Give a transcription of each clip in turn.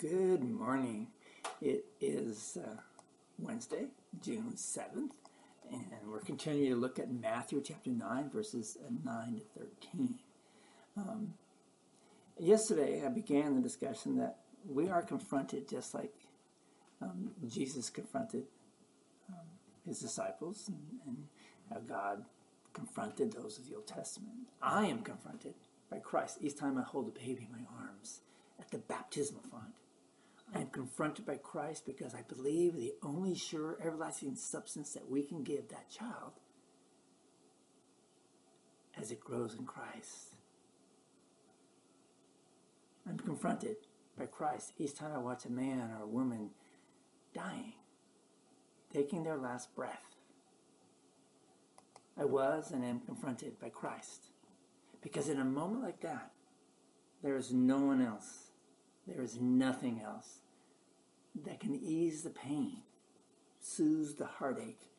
Good morning. It is uh, Wednesday, June 7th, and we're continuing to look at Matthew chapter 9, verses uh, 9 to 13. Um, yesterday, I began the discussion that we are confronted just like um, Jesus confronted um, his disciples and, and how God confronted those of the Old Testament. I am confronted by Christ each time I hold a baby in my arms at the baptismal font. Confronted by Christ because I believe the only sure everlasting substance that we can give that child as it grows in Christ. I'm confronted by Christ each time I watch a man or a woman dying, taking their last breath. I was and am confronted by Christ because in a moment like that, there is no one else there is nothing else that can ease the pain, soothe the heartache,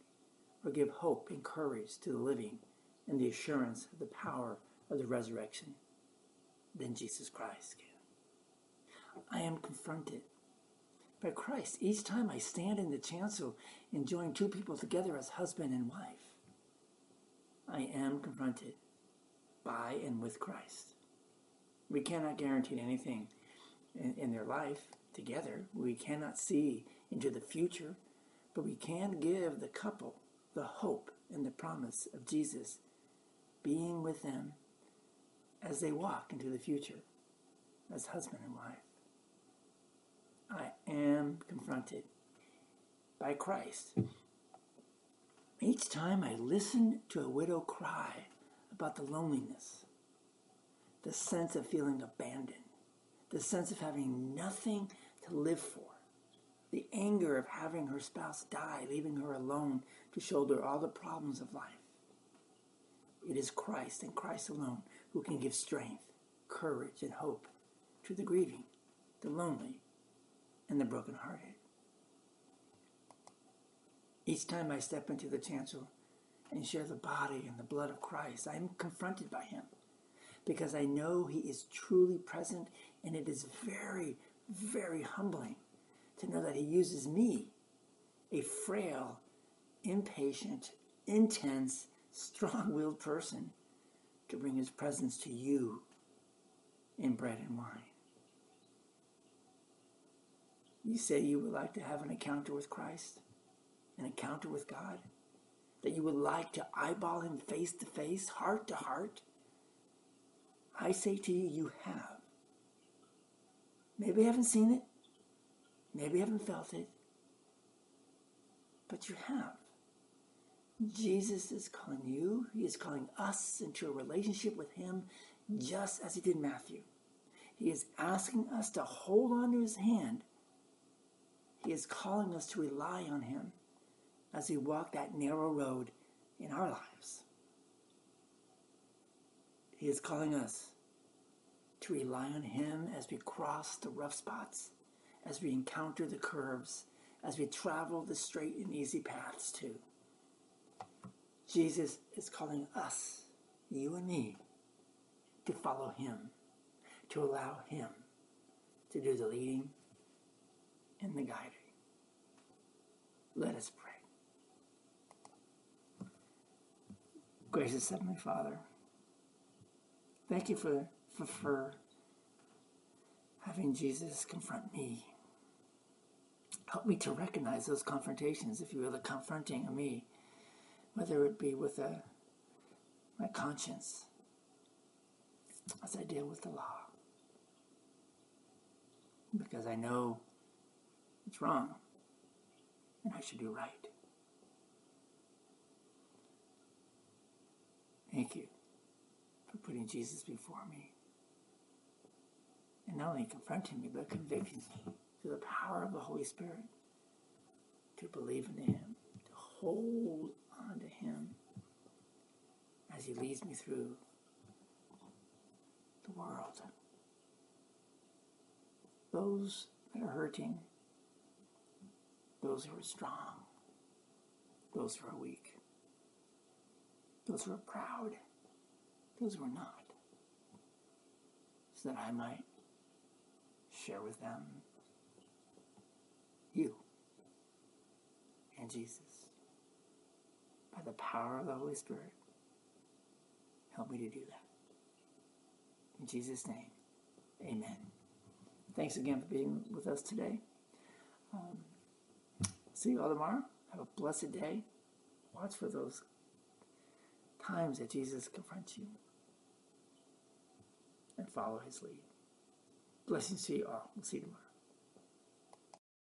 or give hope and courage to the living and the assurance of the power of the resurrection than Jesus Christ can. I am confronted by Christ each time I stand in the chancel and join two people together as husband and wife. I am confronted by and with Christ. We cannot guarantee anything in, in their life together. We cannot see into the future, but we can give the couple the hope and the promise of Jesus being with them as they walk into the future as husband and wife. I am confronted by Christ. Each time I listen to a widow cry about the loneliness, the sense of feeling abandoned, the sense of having nothing to live for, the anger of having her spouse die, leaving her alone to shoulder all the problems of life. It is Christ and Christ alone who can give strength, courage, and hope to the grieving, the lonely, and the brokenhearted. Each time I step into the chancel and share the body and the blood of Christ, I am confronted by him because I know he is truly present and it is very, very humbling to know that He uses me, a frail, impatient, intense, strong willed person, to bring His presence to you in bread and wine. You say you would like to have an encounter with Christ, an encounter with God, that you would like to eyeball Him face to face, heart to heart. I say to you, you have. Maybe you haven't seen it. Maybe you haven't felt it. But you have. Jesus is calling you, He is calling us into a relationship with Him just as He did Matthew. He is asking us to hold on to His hand. He is calling us to rely on Him as we walk that narrow road in our lives. He is calling us to rely on Him as we cross the rough spots, as we encounter the curves, as we travel the straight and easy paths too. Jesus is calling us, you and me, to follow Him, to allow Him to do the leading and the guiding. Let us pray. Gracious Heavenly Father, thank you for prefer having Jesus confront me. Help me to recognize those confrontations, if you will, the confronting of me, whether it be with a, my conscience as I deal with the law. Because I know it's wrong and I should do right. Thank you for putting Jesus before me and not only confronting me, but convicting me through the power of the Holy Spirit to believe in Him, to hold on to Him as He leads me through the world. Those that are hurting, those who are strong, those who are weak, those who are proud, those who are not, so that I might share with them you and Jesus. By the power of the Holy Spirit, help me to do that. In Jesus' name, amen. Thanks again for being with us today. Um, see you all tomorrow. Have a blessed day. Watch for those times that Jesus confronts you and follow his lead. Blessings to you all. We'll see you tomorrow.